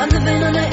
I'm been on